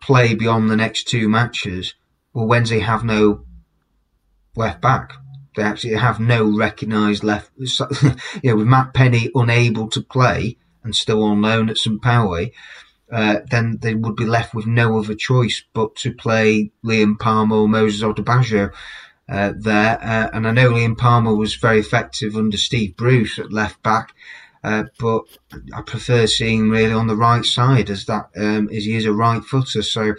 B: play beyond the next two matches, well, Wednesday have no left back. They actually have no recognised left. you know, with Matt Penney unable to play and still loan at St. Pauli, uh, then they would be left with no other choice but to play Liam Palmer or Moses Odubajo uh, there. Uh, and I know Liam Palmer was very effective under Steve Bruce at left back. Uh, but I prefer seeing really on the right side as that um, as he is a right footer. So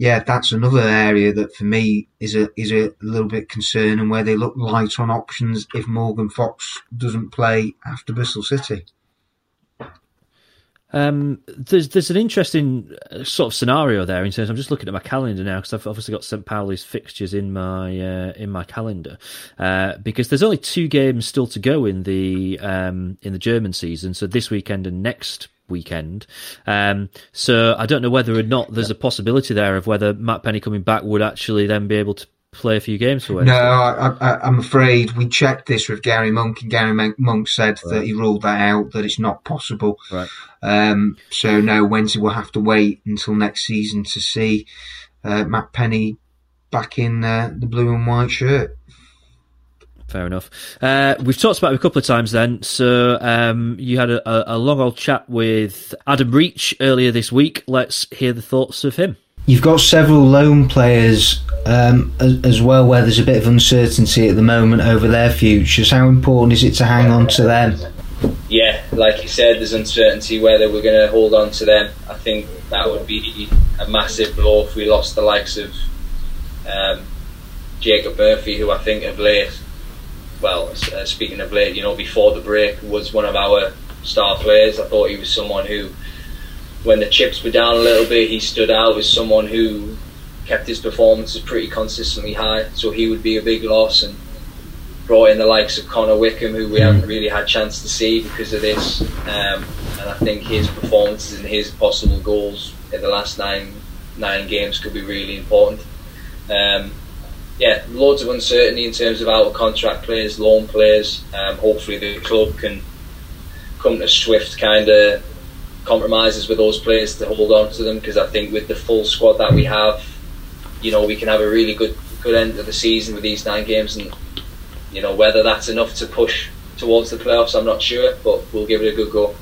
B: yeah, that's another area that for me is a is a little bit concerning where they look light on options if Morgan Fox doesn't play after Bristol City.
A: Um, there's there's an interesting uh, sort of scenario there in terms. I'm just looking at my calendar now because I've obviously got St Pauli's fixtures in my uh, in my calendar uh, because there's only two games still to go in the um, in the German season. So this weekend and next weekend. Um, so I don't know whether or not there's a possibility there of whether Matt Penney coming back would actually then be able to play a few games for
B: Wednesday? No, I, am afraid we checked this with Gary Monk, and Gary Monk said right. that he ruled that out, that it's not possible.
A: Right.
B: Um, so no, Wednesday we'll have to wait until next season to see uh, Matt Penney back in uh, the blue and white shirt.
A: Fair enough. Uh, we've talked about it a couple of times then. So um, you had a, a long old chat with Adam Reach earlier this week. Let's hear the thoughts of him.
D: You've got several loan players um, as, as, well where there's a bit of uncertainty at the moment over their futures. How important is it to hang on to them?
E: Yeah, like you said, there's uncertainty whether we're going to hold on to them. I think that would be a massive blow if we lost the likes of um, Jacob Murphy, who I think of late, well, uh, speaking of late, you know, before the break, was one of our star players. I thought he was someone who when the chips were down a little bit, he stood out as someone who kept his performances pretty consistently high. So he would be a big loss and brought in the likes of Connor Wickham, who we mm. haven't really had a chance to see because of this. Um, and I think his performances and his possible goals in the last nine nine games could be really important. Um, yeah, loads of uncertainty in terms of out of contract players, loan players. Um, hopefully, the club can come to swift kind of compromises with those players to hold on to them because I think with the full squad that we have, you know, we can have a really good good end of the season with these nine games, and you know whether that's enough to push towards the playoffs, I'm not sure, but we'll give it a good go.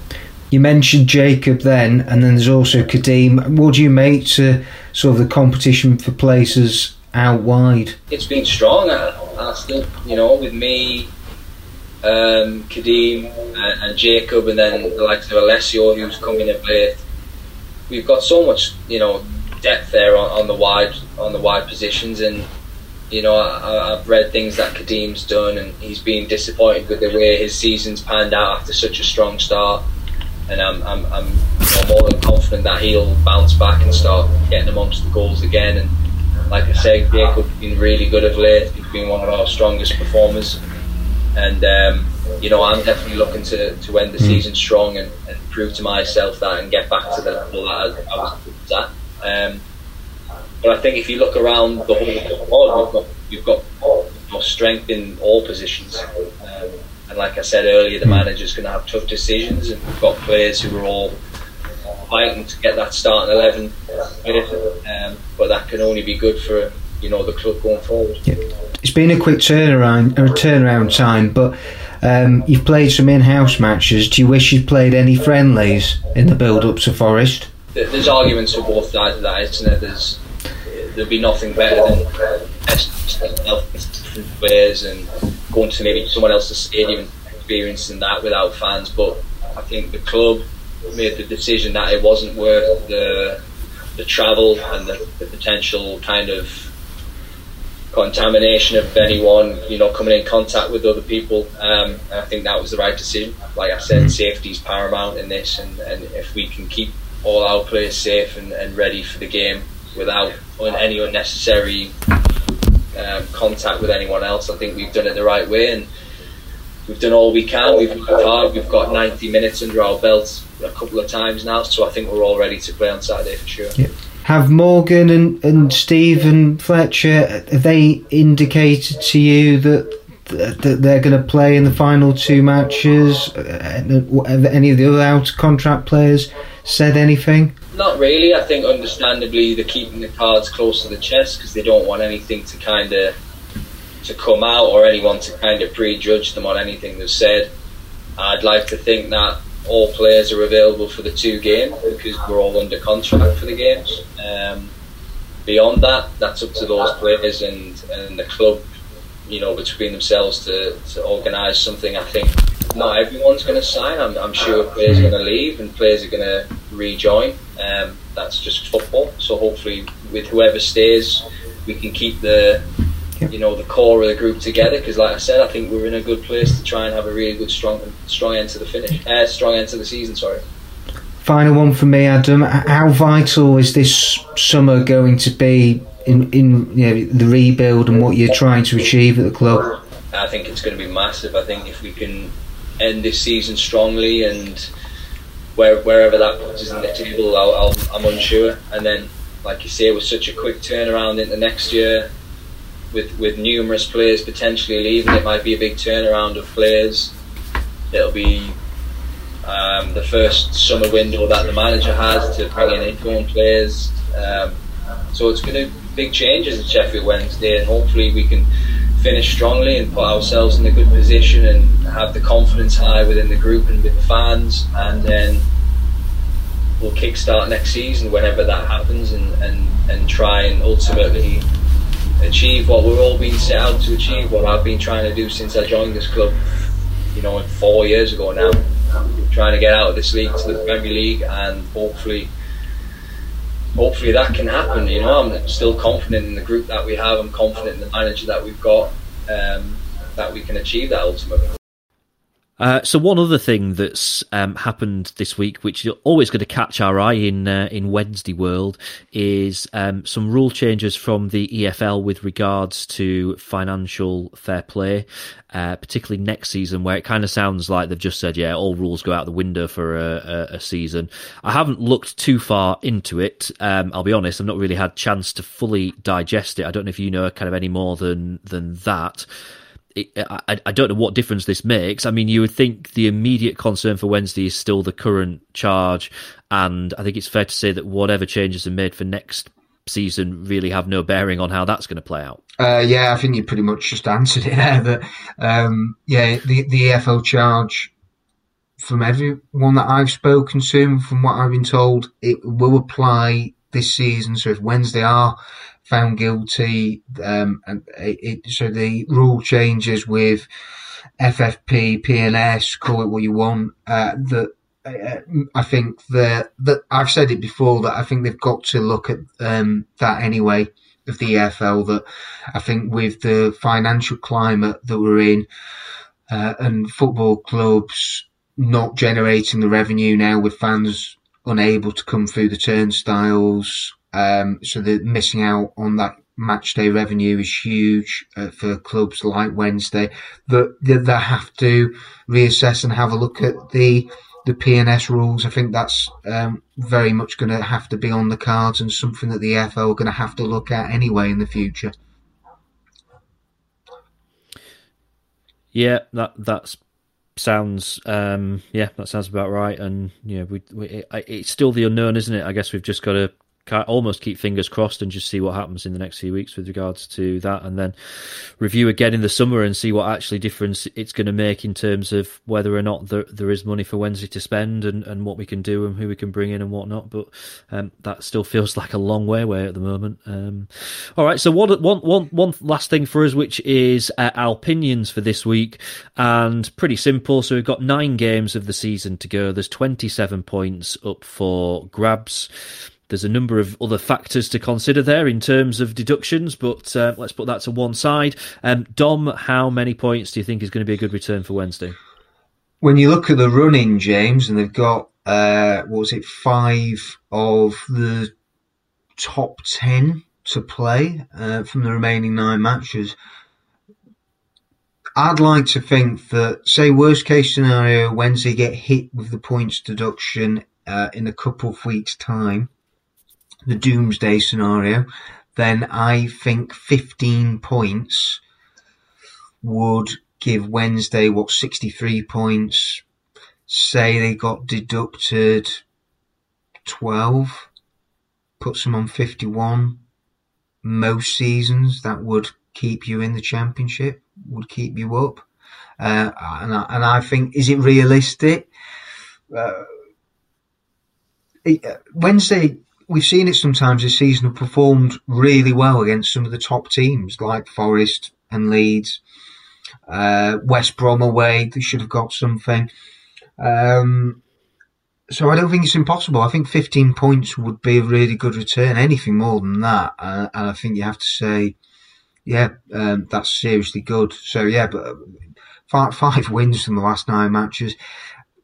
D: You mentioned Jacob then, and then there's also Kadeem. What do you make to sort of the competition for places out wide?
E: It's been strong, I, I. You know, with me, um, Kadeem and, and, Jacob, and then the likes of Alessio, who's coming in late. We've got so much, you know, depth there on, on the wide on the wide positions, and you know, I, have read things that Kadeem's done, and he's been disappointed with the way his season's panned out after such a strong start. And I'm, I'm, I'm you know, more than confident that he'll bounce back and start getting amongst the goals again. And like I said, Jacob's been really good of late. He's been one of our strongest performers and um, you know I'm definitely looking to, to end the mm. season strong and, and, prove to myself that and get back to the level that I, I was at. Um, but I think if you look around the whole squad, we've got we've got strength in all positions. Um, and like I said earlier, the mm. manager's going to have tough decisions, and we've got players who are all fighting to get that starting eleven. Um, but that can only be good for you know the club going forward.
D: Yeah it's been a quick turnaround, a turnaround time, but um, you've played some in-house matches. Do you wish you'd played any friendlies in the build-up to Forest?
E: There's arguments for both sides of that, isn't it? There's there'd be nothing better than different players and going to maybe someone else's stadium and experiencing that without fans. But I think the club made the decision that it wasn't worth the the travel and the, the potential kind of contamination of anyone, you know, coming in contact with other people. Um, I think that was the right decision. Like I said, mm-hmm. safety is paramount in this, and, and if we can keep all our players safe and, and ready for the game without any unnecessary um, contact with anyone else, I think we've done it the right way, and we've done all we can. We've worked hard. We've got 90 minutes under our belts a couple of times now, so I think we're all ready to play on Saturday for sure.
D: Yep have Morgan and, and Steven Fletcher have they indicated to you that that they're going to play in the final two matches? Have any of the other out contract players said anything?
E: Not really. I think, understandably, they're keeping the cards close to the chest because they don't want anything to kind of to come out or anyone to kind of prejudge them on anything they've said. I'd like to think that all players are available for the two games because we're all under contract for the games. Um, beyond that, that's up to those players and, and the club, you know, between themselves to, to organise something. I think not everyone's going to sign. I'm, I'm sure players are going to leave and players are going to rejoin. Um, that's just football. So hopefully, with whoever stays, we can keep the you know the core of the group together. Because, like I said, I think we're in a good place to try and have a really good, strong, strong end to the finish. Uh, strong end to the season. Sorry.
D: Final one for me, Adam. How vital is this summer going to be in in you know, the rebuild and what you're trying to achieve at the club?
E: I think it's going to be massive. I think if we can end this season strongly and where, wherever that puts us in the table, i am unsure. And then, like you say, with such a quick turnaround into next year, with with numerous players potentially leaving, it might be a big turnaround of players. It'll be um, the first summer window that the manager has to bring in incoming players. Um, so it's going to big changes at Sheffield Wednesday, and hopefully we can finish strongly and put ourselves in a good position and have the confidence high within the group and with the fans, and then we'll kickstart next season whenever that happens, and, and, and try and ultimately achieve what we're all being set out to achieve. What I've been trying to do since I joined this club, you know, four years ago now, trying to get out of this league to the Premier League, and hopefully hopefully that can happen. You know, I'm still confident in the group that we have. I'm confident in the manager that we've got. Um, that we can achieve that ultimately.
A: Uh, so one other thing that's um, happened this week, which is always going to catch our eye in uh, in Wednesday world, is um, some rule changes from the EFL with regards to financial fair play, uh, particularly next season, where it kind of sounds like they've just said, yeah, all rules go out the window for a, a, a season. I haven't looked too far into it. Um, I'll be honest, I've not really had chance to fully digest it. I don't know if you know kind of any more than than that. I, I, don't know what difference this makes. I mean, you would think the immediate concern for Wednesday is still the current charge, and I think it's fair to say that whatever changes are made for next season really have no bearing on how that's going to play out.
B: Uh, yeah, I think you pretty much just answered it there. That um, yeah, the the EFL charge from everyone that I've spoken to, from what I've been told, it will apply this season. So if Wednesday are found guilty. Um, and it, it, so the rule changes with FFP, PNS, call it what you want. Uh, that uh, I think that that I've said it before that I think they've got to look at um, that anyway of the EFL. That I think with the financial climate that we're in uh, and football clubs not generating the revenue now with fans unable to come through the turnstiles um, so the missing out on that match day revenue is huge uh, for clubs like Wednesday. That they, have to reassess and have a look at the the PNS rules. I think that's um, very much going to have to be on the cards and something that the EFL are going to have to look at anyway in the future.
A: Yeah, that that's sounds um, yeah that sounds about right and yeah we, we it, it's still the unknown isn't it i guess we've just got to almost keep fingers crossed and just see what happens in the next few weeks with regards to that, and then review again in the summer and see what actually difference it's going to make in terms of whether or not there, there is money for Wednesday to spend and, and what we can do and who we can bring in and whatnot. But um, that still feels like a long way away at the moment. Um, all right, so one, one, one, one last thing for us, which is uh, our opinions for this week, and pretty simple. So we've got nine games of the season to go. There's 27 points up for grabs. There's a number of other factors to consider there in terms of deductions, but uh, let's put that to one side. Um, Dom, how many points do you think is going to be a good return for Wednesday?
B: When you look at the running, James, and they've got uh, what was it, five of the top ten to play uh, from the remaining nine matches. I'd like to think that, say, worst case scenario, Wednesday get hit with the points deduction uh, in a couple of weeks' time the doomsday scenario, then I think 15 points would give Wednesday what 63 points. Say they got deducted 12, puts them on 51. Most seasons that would keep you in the championship, would keep you up. Uh, and, I, and I think, is it realistic? Uh, Wednesday we've seen it sometimes this season have performed really well against some of the top teams like Forest and Leeds. Uh, West Brom away, they should have got something. Um, so I don't think it's impossible. I think 15 points would be a really good return. Anything more than that, uh, and I think you have to say, yeah, um, that's seriously good. So yeah, but five, five wins from the last nine matches.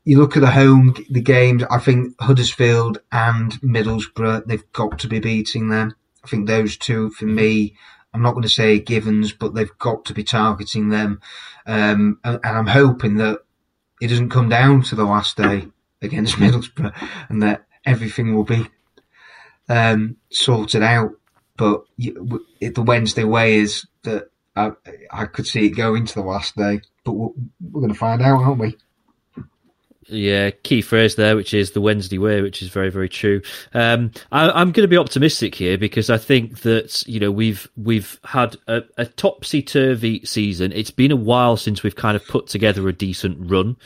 B: You look at the home the games. I think Huddersfield and Middlesbrough they've got to be beating them. I think those two for me. I'm not going to say givens, but they've got to be targeting them. Um, and, and I'm hoping that it doesn't come down to the last day against Middlesbrough and that everything will be um, sorted out. But you, the Wednesday way is that I, I, could see it going to the last day, but we're, we're going to find out, aren't we?
A: Yeah, key phrase there, which is the Wednesday way, which is very, very true. Um, I, am going to be optimistic here because I think that you know we've we've had a, a topsy turvy season. It's been a while since we've kind of put together a decent run.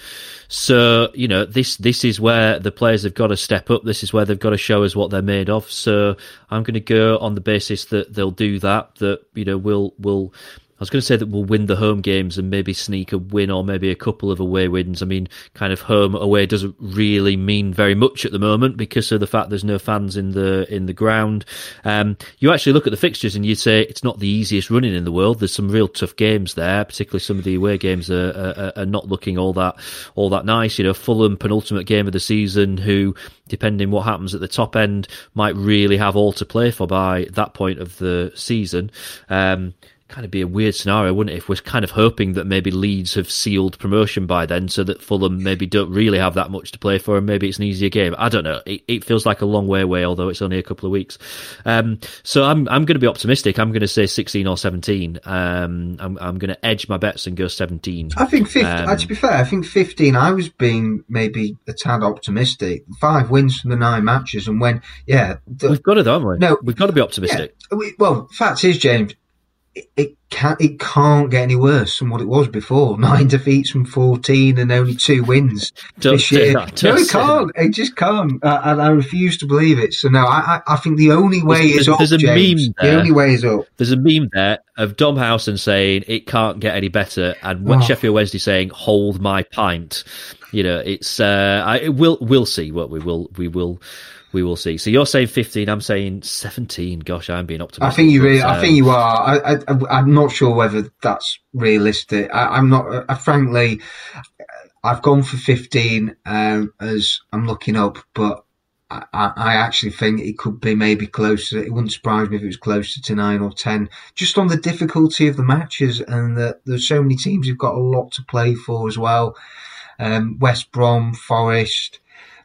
A: So you know this this is where the players have got to step up. This is where they've got to show us what they're made of. So I'm going to go on the basis that they'll do that. That you know we'll will I was going to say that we'll win the home games and maybe sneak a win or maybe a couple of away wins. I mean, kind of home away doesn't really mean very much at the moment because of the fact there's no fans in the in the ground. Um, you actually look at the fixtures and you'd say it's not the easiest running in the world. There's some real tough games there, particularly some of the away games are, are, are not looking all that all that nice. You know, Fulham penultimate game of the season, who depending what happens at the top end might really have all to play for by that point of the season. Um, kind of be a weird scenario, wouldn't it? If we're kind of hoping that maybe Leeds have sealed promotion by then, so that Fulham maybe don't really have that much to play for, and maybe it's an easier game. I don't know. It, it feels like a long way away, although it's only a couple of weeks. Um, so I'm I'm going to be optimistic. I'm going to say 16 or 17. Um, I'm I'm going to edge my bets and go 17.
B: I think 15. Um, to be fair, I think 15. I was being maybe a tad optimistic. Five wins from the nine matches, and when yeah,
A: the, we've got it, haven't we? No, we've got to be optimistic.
B: Yeah, we, well, fact is, James, it can't it can't get any worse than what it was before. Nine defeats from fourteen and only two wins this year. no, it can't. It just can't. And I refuse to believe it. So no, I I, think the only way there's, is up. There's a James. meme there. The only way is up.
A: There's a meme there of Dom Howson saying it can't get any better, and oh. Sheffield Wednesday saying hold my pint. You know, it's uh, I will we'll see what we will we will we will see. So you're saying 15, I'm saying 17. Gosh, I'm being optimistic.
B: I think you really, I think you are. I, I, am not sure whether that's realistic. I, am not, I, frankly, I've gone for 15 um, as I'm looking up, but I, I, actually think it could be maybe closer. It wouldn't surprise me if it was closer to nine or ten, just on the difficulty of the matches and that there's so many teams who've got a lot to play for as well. Um, West Brom, Forest,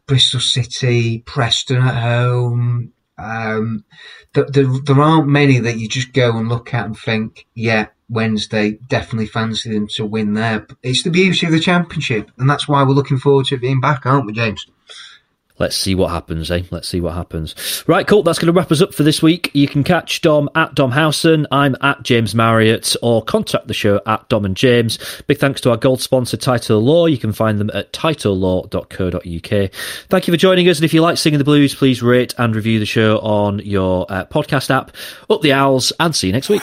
B: Bristol City, Preston at home. Um, the, the, there aren't many that you just go and look at and think, yeah, Wednesday definitely fancy them to win there. It's the beauty of the championship, and that's why we're looking forward to being back, aren't we, James?
A: Let's see what happens, eh? Let's see what happens. Right, cool. That's going to wrap us up for this week. You can catch Dom at Dom Howson. I'm at James Marriott, or contact the show at Dom and James. Big thanks to our gold sponsor, Title Law. You can find them at titlelaw.co.uk. Thank you for joining us. And if you like singing the blues, please rate and review the show on your uh, podcast app. Up the owls, and see you next week.